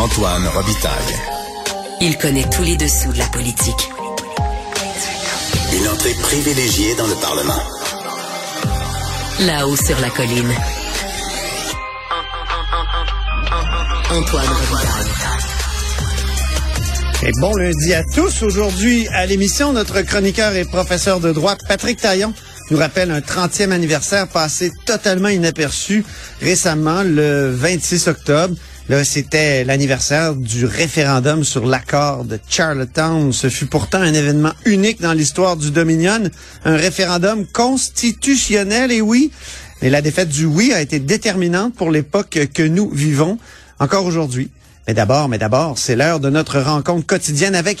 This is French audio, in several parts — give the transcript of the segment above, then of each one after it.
Antoine Robitaille. Il connaît tous les dessous de la politique. Une entrée privilégiée dans le Parlement. Là-haut sur la colline. Antoine Robitaille. Et bon lundi à tous. Aujourd'hui, à l'émission, notre chroniqueur et professeur de droit, Patrick Taillon, nous rappelle un 30e anniversaire passé totalement inaperçu récemment, le 26 octobre. Là, c'était l'anniversaire du référendum sur l'accord de Charlottetown. Ce fut pourtant un événement unique dans l'histoire du Dominion, un référendum constitutionnel, et oui, mais la défaite du oui a été déterminante pour l'époque que nous vivons encore aujourd'hui. Mais d'abord, mais d'abord, c'est l'heure de notre rencontre quotidienne avec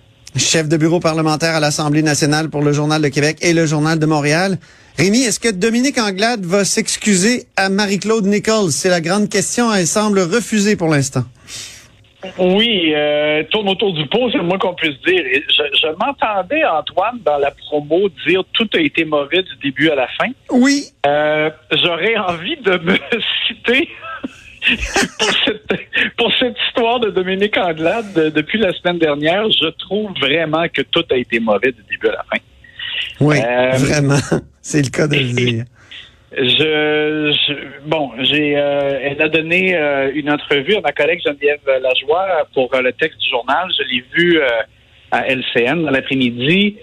Chef de bureau parlementaire à l'Assemblée nationale pour le Journal de Québec et le Journal de Montréal. Rémi, est-ce que Dominique Anglade va s'excuser à Marie-Claude Nichols? C'est la grande question. Elle semble refuser pour l'instant. Oui, euh, tourne autour du pot, c'est le moins qu'on puisse dire. Et Je, je m'entendais, Antoine, dans la promo dire tout a été mauvais du début à la fin. Oui. Euh, J'aurais envie de me citer pour, pour cette histoire de Dominique Anglade de- depuis la semaine dernière. Je trouve vraiment que tout a été mauvais du début à la fin. Oui, Euh, vraiment. C'est le cas de le dire. Je, je- bon, j'ai, euh, elle a donné euh, une entrevue à ma collègue Geneviève Lajoie pour le texte du journal. Je l'ai vu euh, à LCN dans l'après-midi.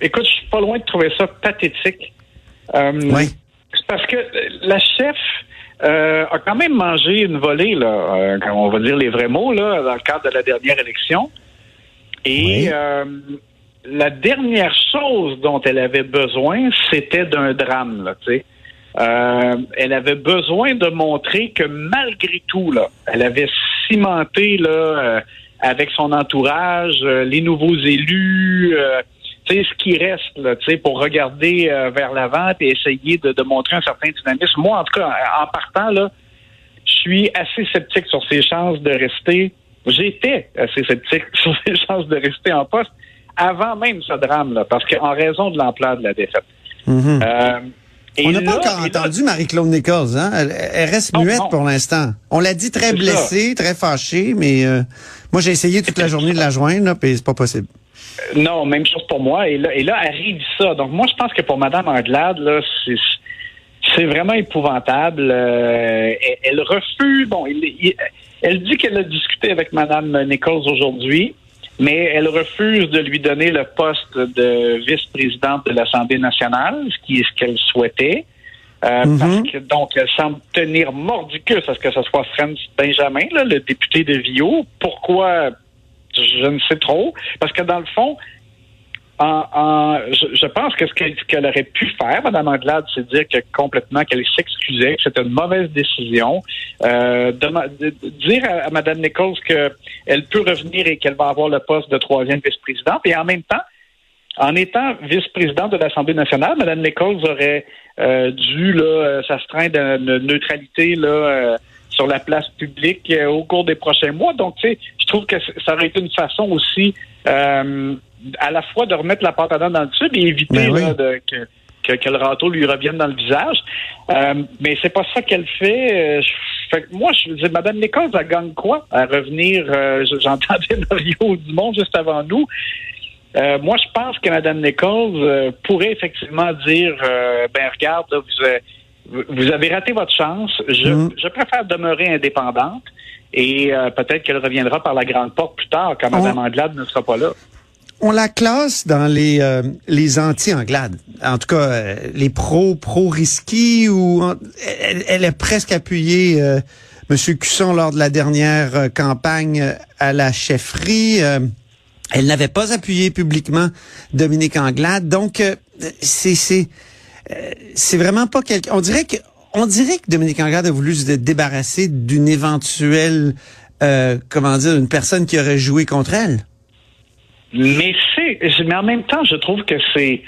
Écoute, je suis pas loin de trouver ça pathétique. Oui. parce que la chef euh, a quand même mangé une volée, là, euh, on va dire les vrais mots, là, dans le cadre de la dernière élection. Et Oui. euh, la dernière chose dont elle avait besoin, c'était d'un drame, là, tu sais. Euh, elle avait besoin de montrer que malgré tout, là, elle avait cimenté là, euh, avec son entourage, euh, les nouveaux élus, euh, ce qui reste là, tu sais, pour regarder euh, vers l'avant et essayer de, de montrer un certain dynamisme. Moi, en tout cas, en partant, là, je suis assez sceptique sur ses chances de rester. J'étais assez sceptique sur ses chances de rester en poste avant même ce drame-là, parce qu'en raison de l'ampleur de la défaite. Mhm. Euh, On n'a pas encore entendu Marie-Claude Nichols. Hein? Elle, elle reste Non, muette non. pour l'instant. On l'a dit très blessée, très fâchée, mais euh, moi j'ai essayé toute la journée de la joindre, puis c'est pas possible. Non, même chose pour moi. Et là, et là arrive ça. Donc, moi, je pense que pour Mme Anglade, là, c'est, c'est vraiment épouvantable. Euh, elle, elle refuse. Bon, il- il- elle dit qu'elle a discuté avec Mme Nichols aujourd'hui, mais elle refuse de lui donner le poste de vice-présidente de l'Assemblée nationale, ce qui est ce qu'elle souhaitait. Euh, Mhm. Parce que donc elle semble tenir mordicus à ce que ce soit Franz Benjamin, là, le député de Vio. Pourquoi je ne sais trop. Parce que dans le fond, en, en- je, pense que ce qu'elle aurait pu faire, Mme Anglade, c'est dire que complètement qu'elle s'excusait, que c'était une mauvaise décision. Euh, dire à, Mme Nichols qu'elle peut revenir et qu'elle va avoir le poste de troisième vice-présidente. Et en même temps, en étant vice-présidente de l'Assemblée nationale, Mme Nichols aurait euh, dû euh, s'astreindre à une neutralité là, sur la place publique euh, au cours des prochains mois. Donc, tu sais, je trouve que ça aurait été une façon aussi euh, à la fois de remettre la dents dans le tube et éviter Ben oui. là, de, que, que, que le râteau lui revienne dans le visage. Euh, mais c'est pas ça qu'elle fait. Euh, je- fait que moi, je dis, Mme Nichols, elle gagne quoi à revenir? euh, je- J'entendais Mario Dumont juste avant nous. Euh, moi, je pense que Mme Nichols euh, pourrait effectivement dire euh, ben regarde, là, vous, vous- avez raté votre chance. Je, je préfère demeurer indépendante et euh, peut-être qu'elle reviendra par la grande porte plus tard quand Mme Anglade ne sera pas là. On la classe dans les euh, les anti-Anglades. En tout cas, euh, les pro pro risqués ou elle, elle est presque appuyée euh, Monsieur Cusson lors de la dernière campagne à la chefferie. elle n'avait pas appuyé publiquement Dominique Anglade. Donc c'est c'est euh, c'est vraiment pas quelqu'un. On dirait que on dirait que Dominique Anglade a voulu se débarrasser d'une éventuelle, euh, comment dire, une personne qui aurait joué contre elle. Mais c'est, mais en même temps, je trouve que c'est,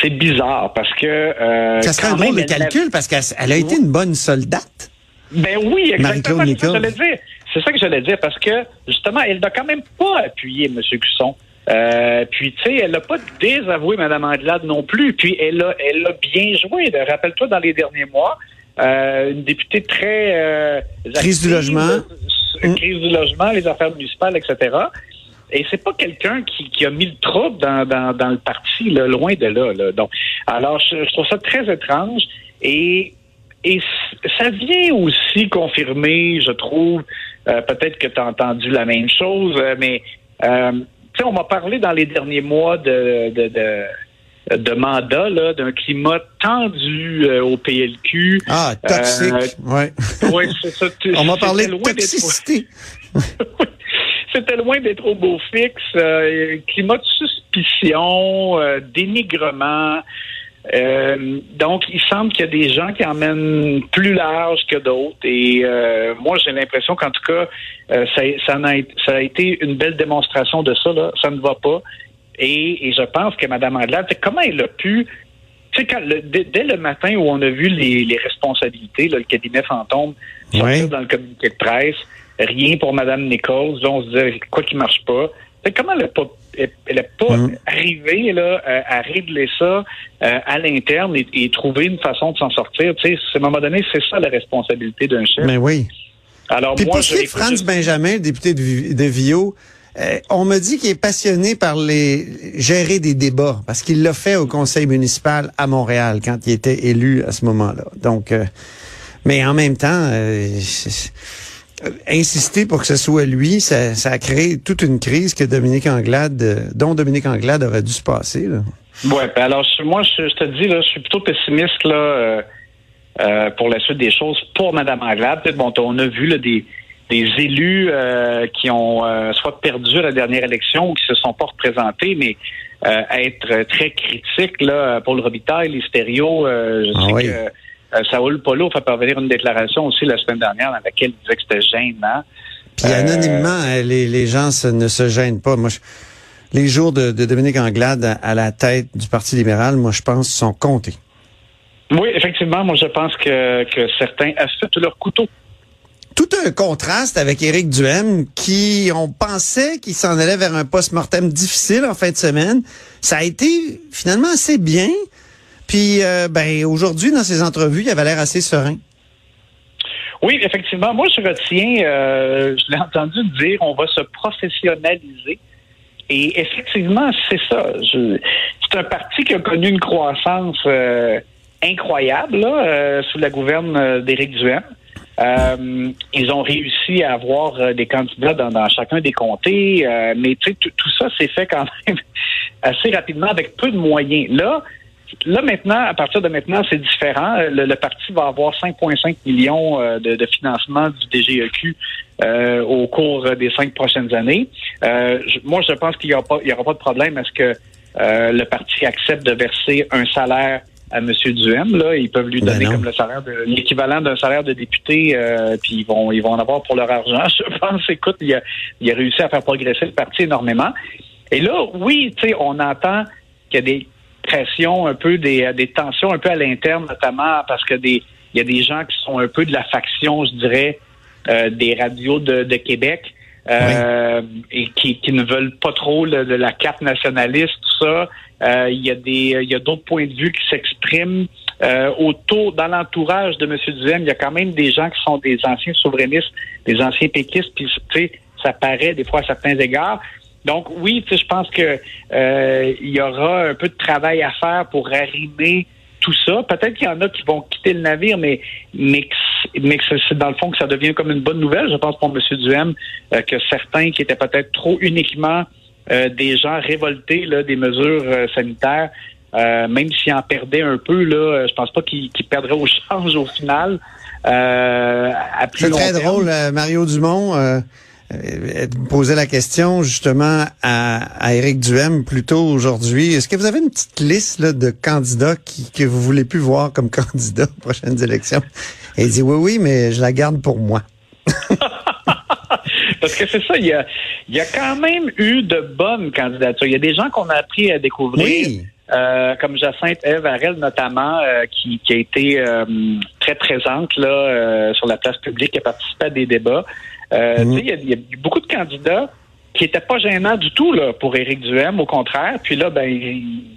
c'est bizarre parce que. Euh, ça serait un drôle de calcul parce qu'elle a été une bonne soldate. Ben oui, exactement. C'est ça que j'allais dire. C'est ça que j'allais dire parce que justement, elle n'a quand même pas appuyé M. Cusson. Euh, puis, tu sais, elle n'a pas désavoué Mme Anglade non plus. Puis, elle a, elle a bien joué. Rappelle-toi, dans les derniers mois, euh, une députée très... Euh, crise du logement. Mmh. Crise du logement, les affaires municipales, etc. Et c'est pas quelqu'un qui, qui, a mis le trouble dans, dans, dans le parti, là, loin de là, là. Donc, alors, je, je, trouve ça très étrange. Et, et ça vient aussi confirmer, je trouve, euh, peut-être que tu as entendu la même chose, euh, mais euh, on m'a parlé dans les derniers mois de, de, de, de mandat, d'un climat tendu euh, au PLQ. Ah, toxique, euh, ouais. ouais c'est ça. on m'a parlé de toxicité. C'était loin d'être au beau fixe. Euh, climat de suspicion, dénigrement. Euh, donc, il semble qu'il y a des gens qui emmènent plus large que d'autres. Et euh, moi, j'ai l'impression qu'en tout cas, euh, ça, ça, a, ça, a, été une belle démonstration de ça. Là. Ça ne va pas. Et, et je pense que Mme Anglade, comment elle a pu... Tu sais, quand dès, le matin où on a vu les, les responsabilités, là, le cabinet fantôme, sortir dans le communiqué de presse, rien pour Mme Nichols, on se disait quoi qui marche pas. comment elle n'a pas elle n'est pas mm. arrivée là, euh, à régler ça euh, à l'interne et, trouver une façon de s'en sortir. Tu sais, à un moment donné, c'est ça la responsabilité d'un chef. Mais oui. Alors Puis moi, pour ce Franz Benjamin, député de, de Vio, euh, on me dit qu'il est passionné par les gérer des débats parce qu'il l'a fait au conseil municipal à Montréal quand il était élu à ce moment-là. Donc, mais en même temps, insister pour que ce soit lui, ça, ça, a créé toute une crise que Dominique Anglade, euh, dont Dominique Anglade aurait dû se passer. Là. Ouais, ben alors moi je, te dis là, je suis plutôt pessimiste là euh, euh, pour la suite des choses pour Mme Anglade. Bon, on a vu là, des des élus euh, qui ont soit perdu la dernière élection ou qui se sont pas représentés, mais être très critiques là pour le Robitaille, les stéréos. je ah sais que euh, Saoul Polo fait parvenir une déclaration aussi la semaine dernière dans laquelle il disait que c'était gênant. Puis euh, anonymement, hein, les, les gens ne se gênent pas. Moi, les jours de, de, Dominique Anglade à la tête du Parti libéral, moi, je pense, sont comptés. Oui, effectivement, moi, je pense que, que certains affûtent leur couteau. Tout un contraste avec Éric Duhem, qui, on pensait qu'il s'en allait vers un post-mortem difficile en fin de semaine. Ça a été finalement assez bien. Puis, euh, ben, aujourd'hui, dans ses entrevues, il avait l'air assez serein. Oui, effectivement. Moi, je retiens, euh, je l'ai entendu dire, on va se professionnaliser. Et effectivement, c'est ça. C'est un parti qui a connu une croissance euh, incroyable sous la gouverne d'Éric Duhem. ils ont réussi à avoir des candidats dans, chacun des comtés, mais tout ça s'est fait quand même assez rapidement avec peu de moyens. Là, Là, maintenant, à partir de maintenant, c'est différent. Le, parti va avoir 5,5 millions euh, de, financement du DGEQ euh, au cours des cinq prochaines années. Euh, moi, je pense qu'il n'y aura, pas, aura pas de problème à ce que le parti accepte de verser un salaire à M. Duhem. Là, ils peuvent lui ben donner comme le salaire de l'équivalent d'un salaire de député, puis ils vont ils vont en avoir pour leur argent. Je pense, écoute, il a, il a réussi à faire progresser le parti énormément. Et là, oui, tu sais, on entend qu'il y a des pression, un peu des, des tensions un peu à l'interne, notamment parce que des il y a des gens qui sont un peu de la faction, je dirais, euh, des radios de, de Québec. Euh, et qui, qui, ne veulent pas trop de la carte nationaliste, tout ça. Euh, il y a des, il y a d'autres points de vue qui s'expriment euh, autour, dans l'entourage de M. Duhem. Il y a quand même des gens qui sont des anciens souverainistes, des anciens péquistes, puis tu sais, ça paraît des fois à certains égards. Donc oui, je pense que euh, il y aura un peu de travail à faire pour arrimer tout ça. Peut-être qu'il y en a qui vont quitter le navire, mais mais mais c'est dans le fond que ça devient comme une bonne nouvelle. Je pense pour M. Duhem euh, que certains qui étaient peut-être trop uniquement euh, des gens révoltés là, des mesures sanitaires, même s'ils en perdaient un peu, là, je pense pas qu'ils perdraient au change au final. c'est très drôle, Mario Dumont euh, poser la question justement à, à Éric Duhem plus tôt aujourd'hui. Est-ce que vous avez une petite liste là, de candidats qui, que vous voulez plus voir comme candidats aux prochaines élections? Et il dit oui, oui, mais je la garde pour moi. Parce que c'est ça, il y a, il y a quand même eu de bonnes candidatures. Il y a des gens qu'on a appris à découvrir. Oui. Euh, comme Jacinthe Eve Arel notamment, euh, qui, qui a été euh, très présente là euh, sur la place publique, qui a participé à des débats. Euh, Mhm. sais, Il y, y a beaucoup de candidats qui étaient pas gênants du tout là, pour Éric Duhem, au contraire. Puis là, ben, il-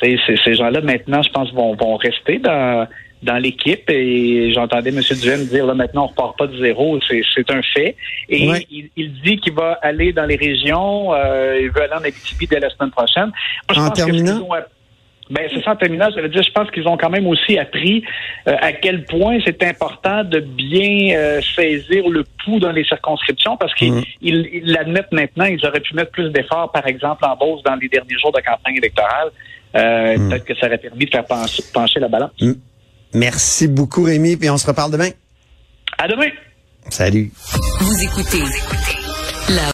ces, gens-là maintenant, je pense, vont, vont rester dans dans l'équipe et j'entendais M. Duhem dire là maintenant on repart pas de zéro, c'est un fait. Et Ouais. il, il dit qu'il va aller dans les régions, euh, il veut aller en Abitibi dès la semaine prochaine. Moi, je En pense que terminant? qu'ils ont app- ben, c'est ça, en terminant, je veux dire, je pense qu'ils ont quand même aussi appris euh, à quel point c'est important de bien euh, saisir le pouls dans les circonscriptions parce qu'ils ils- ils l'admettent maintenant, ils auraient pu mettre plus d'efforts, par exemple, en Beauce dans les derniers jours de campagne électorale. Euh, Mhm. Peut-être que ça aurait permis de faire pencher, pencher la balance. Merci beaucoup, Rémi, puis on se reparle demain. À demain! Salut. Vous écoutez la